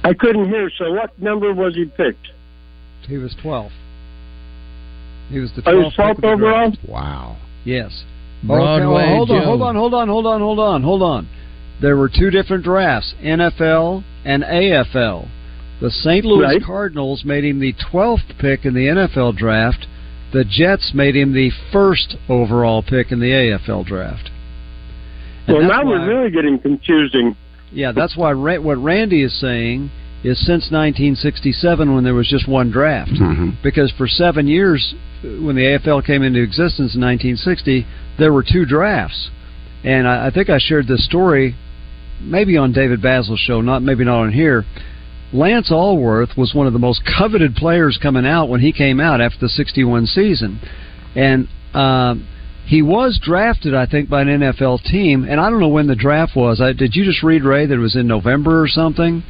I couldn't hear, so what number was he picked? He was 12. He was the 12th, 12th overall? Wow. Yes. Broadway. Okay, well, hold Joe. on, hold on, hold on, hold on, hold on, hold on. There were two different drafts, NFL and AFL. The St. Louis right. Cardinals made him the 12th pick in the NFL draft. The Jets made him the first overall pick in the AFL draft. And well, now why, we're really getting confusing. Yeah, that's why what Randy is saying is since 1967 when there was just one draft. Mm-hmm. Because for seven years, when the AFL came into existence in 1960, there were two drafts. And I, I think I shared this story maybe on David Bazzel's show, not maybe not on here. Lance Alworth was one of the most coveted players coming out when he came out after the 61 season. And uh, he was drafted, I think, by an NFL team. And I don't know when the draft was. I, did you just read, Ray, that it was in November or something?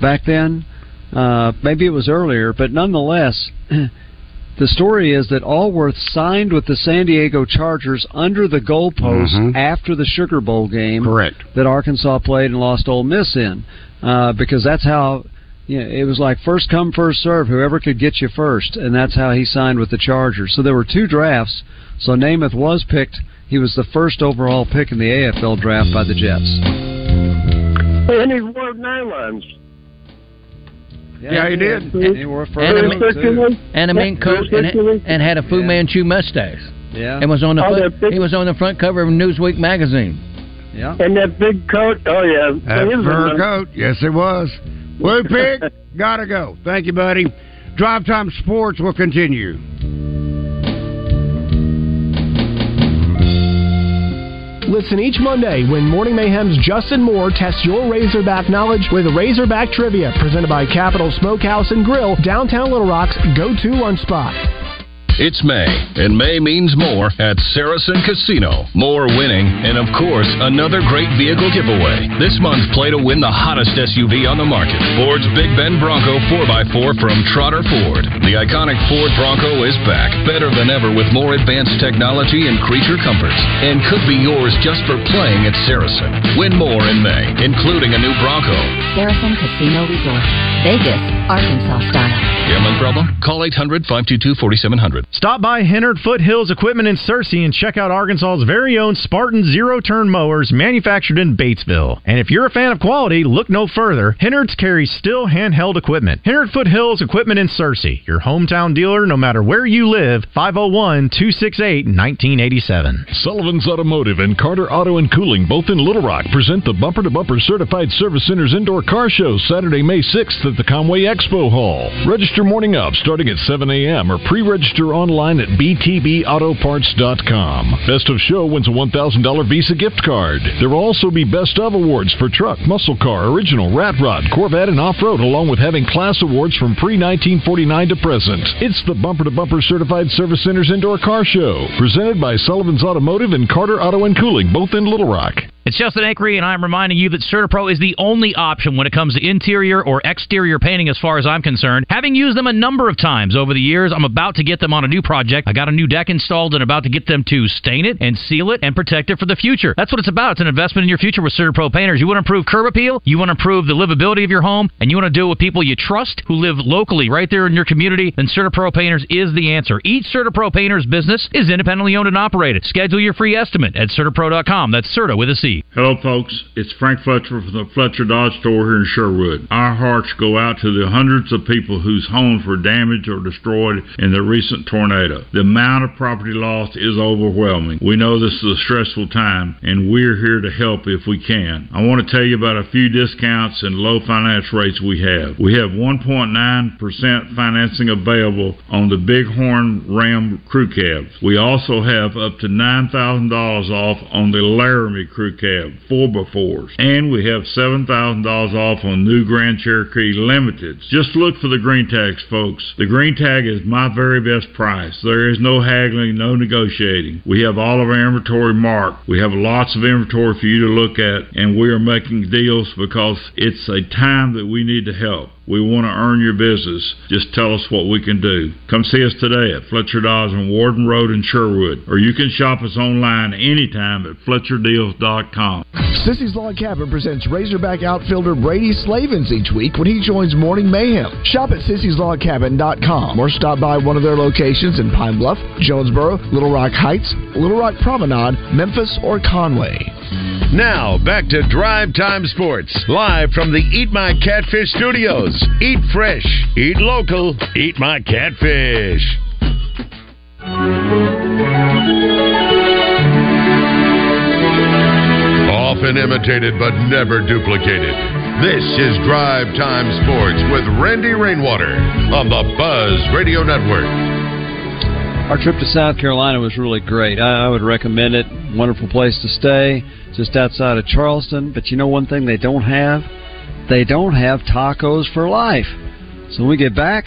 Back then. Uh, maybe it was earlier, but nonetheless, *clears throat* the story is that Alworth signed with the San Diego Chargers under the goalpost mm-hmm. after the Sugar Bowl game. Correct. That Arkansas played and lost Ole Miss in, uh, because that's how. You know, it was like first come, first serve. Whoever could get you first, and that's how he signed with the Chargers. So there were two drafts. So Namath was picked. He was the first overall pick in the AFL draft by the Jets. And he wore nylons. Yeah, yeah he did. And, he wore and, a, mink, and a mink coat and, and had a Fu yeah. Manchu mustache. Yeah, and was on the oh, front, he was on the front cover of Newsweek magazine. Yeah, and that big coat. Oh yeah, that fur coat. Yes, it was. Blue *laughs* pig, gotta go. Thank you, buddy. Drive Time Sports will continue. Listen each Monday when Morning Mayhem's Justin Moore tests your Razorback knowledge with Razorback Trivia, presented by Capital Smokehouse and Grill, downtown Little Rock's go-to lunch spot. It's May, and May means more at Saracen Casino. More winning, and of course, another great vehicle giveaway. This month, play to win the hottest SUV on the market Ford's Big Bend Bronco 4x4 from Trotter Ford. The iconic Ford Bronco is back, better than ever with more advanced technology and creature comforts, and could be yours just for playing at Saracen. Win more in May, including a new Bronco. Saracen Casino Resort, Vegas, Arkansas style. Gambling problem? Call 800 522 4700. Stop by Hennard Foothills Equipment in Searcy and check out Arkansas's very own Spartan zero turn mowers manufactured in Batesville. And if you're a fan of quality, look no further. Hennard's carries Stihl handheld equipment. Hennard Foothills Equipment in Searcy, your hometown dealer no matter where you live, 501 268 1987. Sullivan's Automotive and Carter Auto and Cooling, both in Little Rock, present the Bumper to Bumper Certified Service Center's Indoor Car Show Saturday, May 6th at the Conway Expo Hall. Register morning up starting at 7 a.m. or pre register online at btbautoparts.com. Best of Show wins a $1,000 Visa gift card. There will also be Best of Awards for truck, muscle car, original, rat rod, Corvette, and off road, along with having class awards from pre 1949 to present. It's the Bumper to Bumper Certified Service Center's Indoor Car Show, presented by Sullivan's Automotive and Carter Auto and Cooling, both in Little Rock. It's Justin Acree, and I'm reminding you that CertaPro is the only option when it comes to interior or exterior painting as far as I'm concerned. Having used them a number of times over the years, I'm about to get them on a new project. I got a new deck installed and about to get them to stain it and seal it and protect it for the future. That's what it's about. It's an investment in your future with CertaPro painters. You want to improve curb appeal, you want to improve the livability of your home, and you want to do it with people you trust who live locally right there in your community, then CertaPro painters is the answer. Each CertaPro painters business is independently owned and operated. Schedule your free estimate at CertaPro.com. That's Certa with a C. Hello, folks. It's Frank Fletcher from the Fletcher Dodge store here in Sherwood. Our hearts go out to the hundreds of people whose homes were damaged or destroyed in the recent tornado. The amount of property lost is overwhelming. We know this is a stressful time, and we're here to help if we can. I want to tell you about a few discounts and low finance rates we have. We have 1.9% financing available on the Bighorn Ram crew cabs. We also have up to $9,000 off on the Laramie crew cab, 4x4s. And we have $7,000 off on new Grand Cherokee Limiteds. Just look for the green tags, folks. The green tag is my very best price. There is no haggling, no negotiating. We have all of our inventory marked. We have lots of inventory for you to look at, and we are making deals because it's a time that we need to help. We want to earn your business. Just tell us what we can do. Come see us today at Fletcher Dodge on Warden Road in Sherwood, or you can shop us online anytime at FletcherDeals.com. Sissy's Log Cabin presents Razorback outfielder Brady Slavens each week when he joins Morning Mayhem. Shop at Sissy'sLogCabin.com or stop by one of their locations in Pine Bluff, Jonesboro, Little Rock Heights, Little Rock Promenade, Memphis, or Conway. Now, back to Drive Time Sports, live from the Eat My Catfish studios. Eat fresh, eat local, eat my catfish. Often imitated but never duplicated. This is Drive Time Sports with Randy Rainwater on the Buzz Radio Network. Our trip to South Carolina was really great. I, I would recommend it. Wonderful place to stay, just outside of Charleston. But you know one thing they don't have? They don't have tacos for life. So when we get back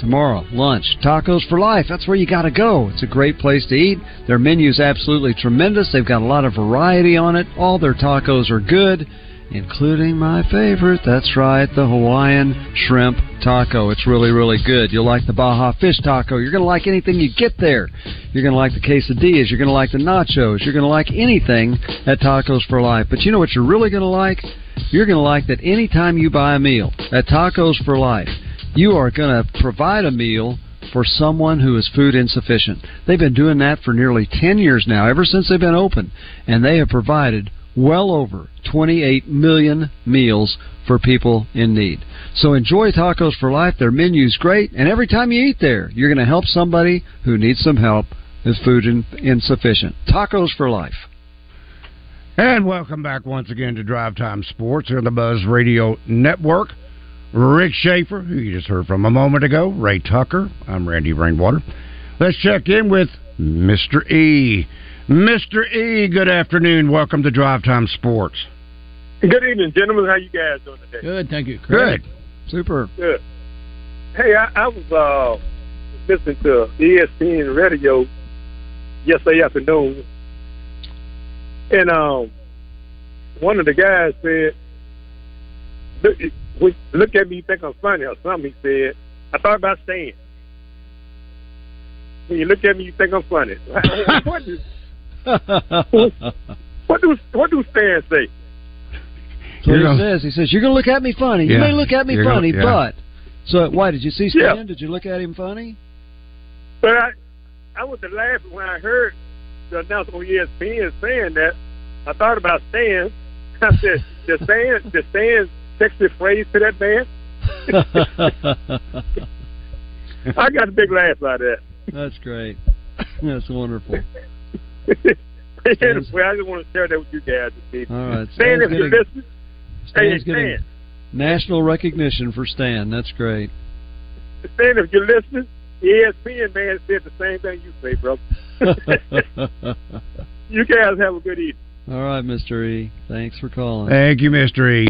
tomorrow, lunch, tacos for life. That's where you got to go. It's a great place to eat. Their menu is absolutely tremendous. They've got a lot of variety on it. All their tacos are good including my favorite. That's right, the Hawaiian shrimp taco. It's really, really good. You'll like the Baja fish taco. You're going to like anything you get there. You're going to like the quesadillas. You're going to like the nachos. You're going to like anything at Tacos for Life. But you know what you're really going to like? You're going to like that anytime you buy a meal at Tacos for Life, you are going to provide a meal for someone who is food insufficient. They've been doing that for nearly 10 years now, ever since they've been open, and they have provided well over 28 million meals for people in need. So enjoy Tacos for Life. Their menu's great, and every time you eat there, you're going to help somebody who needs some help with food in, insufficient. Tacos for Life. And welcome back once again to Drive Time Sports here on the Buzz Radio Network. Rick Shaeffer, who you just heard from a moment ago, Ray Tucker. I'm Randy Rainwater. Let's check in with Mr. E. Mr. E, good afternoon. Welcome to Drive Time Sports. Good evening, gentlemen. How you guys doing today? Good, thank you. Good. Super. Good. Hey, I, I was uh, listening to ESPN radio yesterday afternoon, and um, one of the guys said, look, look at me, you think I'm funny or something, he said. I thought about saying, when you look at me, you think I'm funny. *laughs* what, is, *laughs* what do what do Stan say? So he says, he says, you're going to look at me funny. You may look at me You're gonna- funny, yeah. but So why did you see Stan? Yeah. Did you look at him funny? But I, I was laughing when I heard the announcement on ESPN saying that. I thought about Stan. *laughs* I said, "Does Stan, does Stan text the phrase to that man?" *laughs* I got a big laugh out of that. That's great. That's wonderful. Anyway, I just want to share that with you guys this. All right, Stan, Stan's if you're getting- listening, hey, Stan's getting Stan, national recognition for Stan. That's great. Stan, if you're listening, ESPN man said the same thing you say, bro. *laughs* *laughs* you guys have a good evening. All right, Mr. E. Thanks for calling. Thank you, Mister E.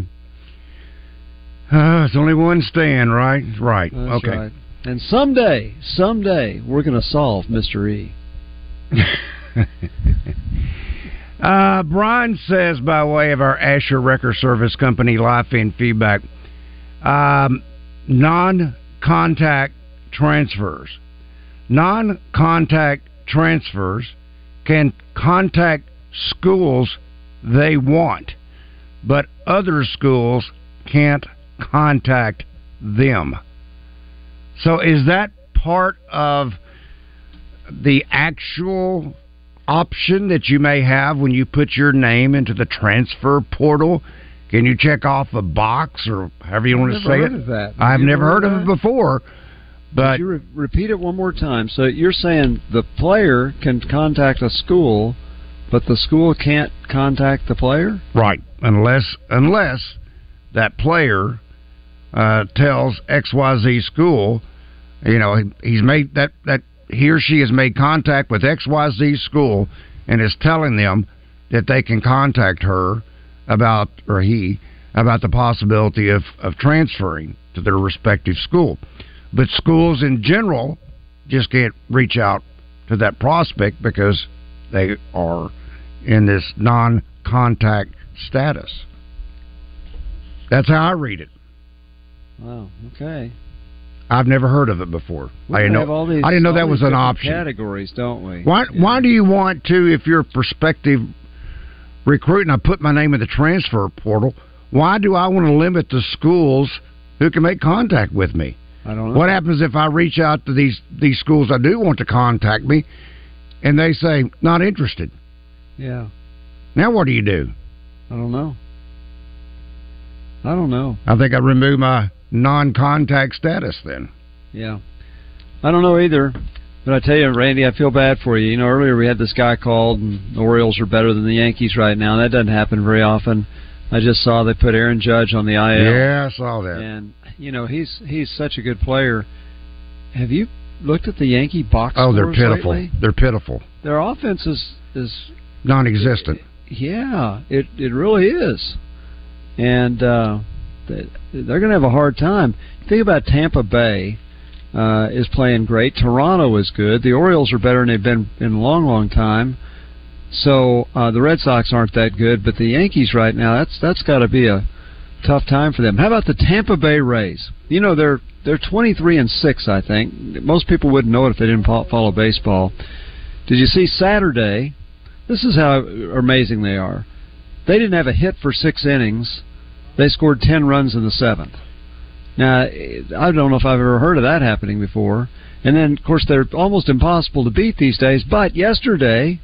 Uh, it's only one stand, right? Right. That's okay. right. And someday, someday, we're going to solve Mr. E. *laughs* *laughs* Uh, Brian says, by way of our Asher Record Service Company life in feedback, um, non contact transfers. Non contact transfers can contact schools they want, but other schools can't contact them. So, is that part of the actual option that you may have when you put your name into the transfer portal? Can you check off a box or however you want to Never say heard it? of that. I've you never heard heard of of it before, but Could you re- repeat it one more time. So you're saying the player can contact a school, but the school can't contact the player? right unless unless that player uh, tells XYZ school, you know, he, he's made that that he or she has made contact with XYZ school and is telling them that they can contact her about or he about the possibility of, of transferring to their respective school. But schools in general just can't reach out to that prospect because they are in this non contact status. That's how I read it. Wow. Okay. I've never heard of it before. We I didn't know. all these, I didn't know that was an option. Categories, don't we? Why? Why do you want to, if you're a prospective recruit, and I put my name in the transfer portal? Why do I want to limit the schools who can make contact with me? I don't know. What happens if I reach out to these these schools I do want to contact me, and they say not interested? Yeah. Now what do you do? I don't know. I don't know. I think I remove my non-contact status then. Yeah. I don't know either. But I tell you, Randy, I feel bad for you. You know, earlier we had this guy called, and the Orioles are better than the Yankees right now. That doesn't happen very often. I just saw they put Aaron Judge on the IL. Yeah, I saw that. And you know, he's he's such a good player. Have you looked at the Yankee box Oh, they're pitiful. lately? They're pitiful, Their offense is is non-existent. yeah, it it really is, and uh, they're going to have a hard time. Think about Tampa Bay uh, is playing great. Toronto is good. The Orioles are better than they've been in a long, long time. So uh, the Red Sox aren't that good, but the Yankees right now that's that's got to be a tough time for them. How about the Tampa Bay Rays? You know they're they're 23 and six, I think. Most people wouldn't know it if they didn't follow baseball. Did you see Saturday? This is how amazing they are. They didn't have a hit for six innings. They scored 10 runs in the seventh. Now, I don't know if I've ever heard of that happening before. And then, of course, they're almost impossible to beat these days. But yesterday,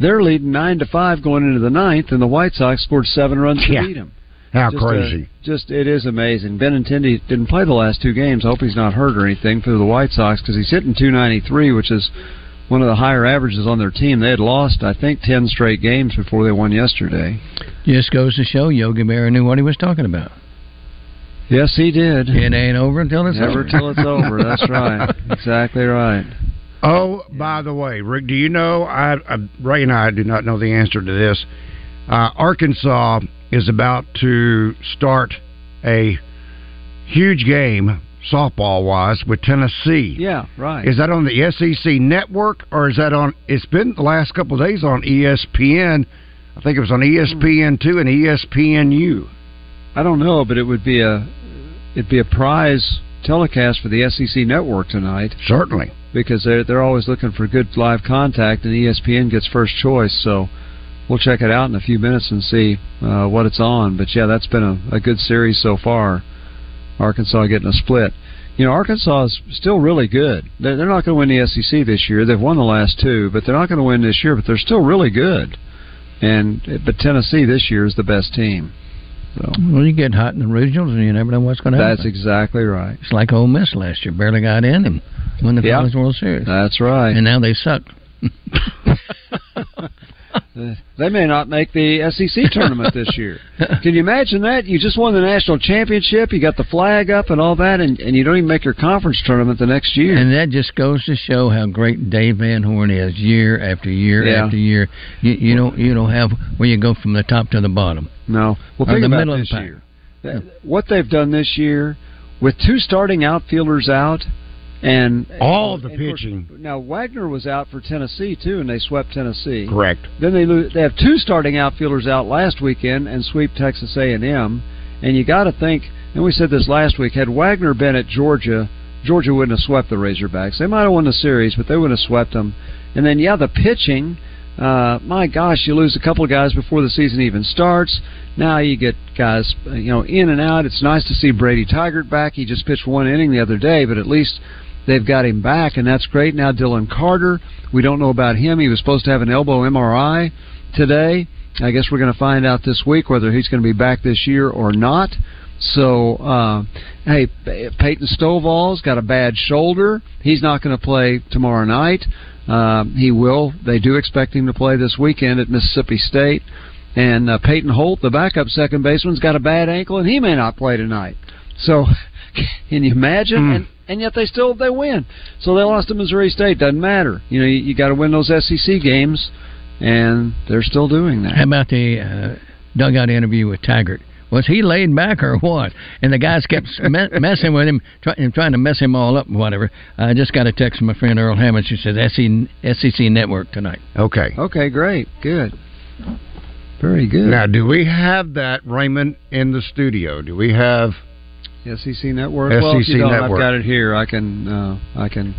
they're leading nine to five going into the ninth, and the White Sox scored seven runs to Yeah. beat them. How Just, uh, crazy! just it is amazing. Benintendi didn't play the last two games. I hope he's not hurt or anything for the White Sox because he's hitting 293, which is one of the higher averages on their team. They had lost, I think, 10 straight games before they won yesterday. Just goes to show Yogi Berra knew what he was talking about. Yes, he did. It ain't over until it's Never over. till it's over. That's *laughs* right. Exactly right. Oh, by the way, Rick, do you know? I, I Ray and I do not know the answer to this. Uh, Arkansas is about to start a huge game, softball wise, with Tennessee. Yeah, right. Is that on the SEC network or is that on? It's been the last couple of days on ESPN. I think it was on ESPN two and ESPNU. I don't know, but it would be a it'd be a prize telecast for the SEC network tonight. Certainly. Because they're they're always looking for good live contact and ESPN gets first choice, so we'll check it out in a few minutes and see uh, what it's on. But yeah, that's been a, a good series so far. Arkansas getting a split. You know, Arkansas is still really good. They're, they're not going to win the SEC this year. They've won the last two, but they're not going to win this year. But they're still really good. And but Tennessee this year is the best team. So Well, you get hot in the regionals, and you never know what's going to happen. that's exactly right. It's like Ole Miss last year, barely got in and won the Yeah. College World Series. That's right. And now they suck. *laughs* They may not make the SEC *laughs* tournament this year. Can you imagine that? You just won the national championship, you got the flag up and all that, and, and you don't even make your conference tournament the next year. And that just goes to show how great Dave Van Horn is, year after year Yeah. after year. You, you don't you don't have where you go from the top to the bottom. No. Well, think the about this year. That- What they've done this year with two starting outfielders out, and All the and of course, pitching. now Wagner was out for Tennessee too, and they swept Tennessee. Correct. Then they lose, they have two starting outfielders out last weekend and sweep Texas A and M. And you got to think, and we said this last week, had Wagner been at Georgia, Georgia wouldn't have swept the Razorbacks. They might have won the series, but they wouldn't have swept them. And then yeah, the pitching. Uh, my gosh, you lose a couple of guys before the season even starts. Now you get guys, you know, in and out. It's nice to see Brady Tygart back. He just pitched one inning the other day, but at least they've got him back, and that's great. Now Dylan Carter, we don't know about him. He was supposed to have an elbow MRI today. I guess we're going to find out this week whether he's going to be back this year or not. So, uh, hey, Peyton Stovall's got a bad shoulder. He's not going to play tomorrow night. Um, he will. They do expect him to play this weekend at Mississippi State. And uh, Peyton Holt, the backup second baseman's got a bad ankle, and he may not play tonight. So, *laughs* *laughs* can you imagine? And and yet they still they win. So they lost to Missouri State. Doesn't matter. You know, you, you got to win those SEC games, and they're still doing that. How about the uh, dugout interview with Taggart? Was he laid back or what? And the guys kept *laughs* me- messing with him, try- trying to mess him all up, and whatever. I just got a text from my friend Earl Hammond. She said SEC, SEC Network tonight. Okay. Okay, great, good, very good. Now, do we have that Raymond in the studio? Do we have SEC Network. SEC well, don't, I've got it here. I can, uh, I can,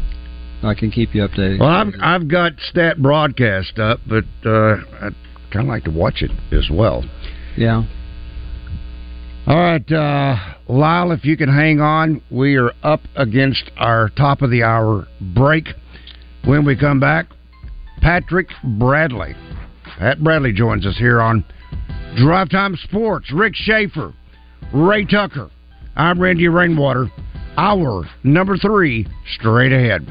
I can keep you updated. Well, I've, I've got stat broadcast up, but uh, I'd kind of like to watch it as well. Yeah. All right, uh, Lyle, if you can hang on, we are up against our top of the hour break. When we come back, Patrick Bradley. Pat Bradley joins us here on Drive Time Sports. Rick Shaeffer, Ray Tucker. I'm Randy Rainwater. Hour number three, straight ahead.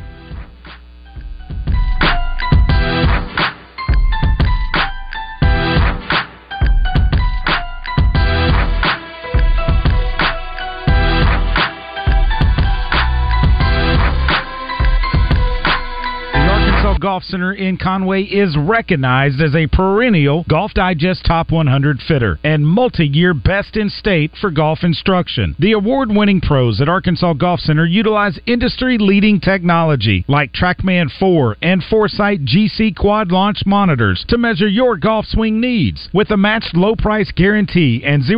Golf Center in Conway is recognized as a perennial Golf Digest Top 100 fitter and multi-year best in state for golf instruction. The award-winning pros at Arkansas Golf Center utilize industry-leading technology like TrackMan 4 and Foresight GC Quad Launch monitors to measure your golf swing needs with a matched low price guarantee and zero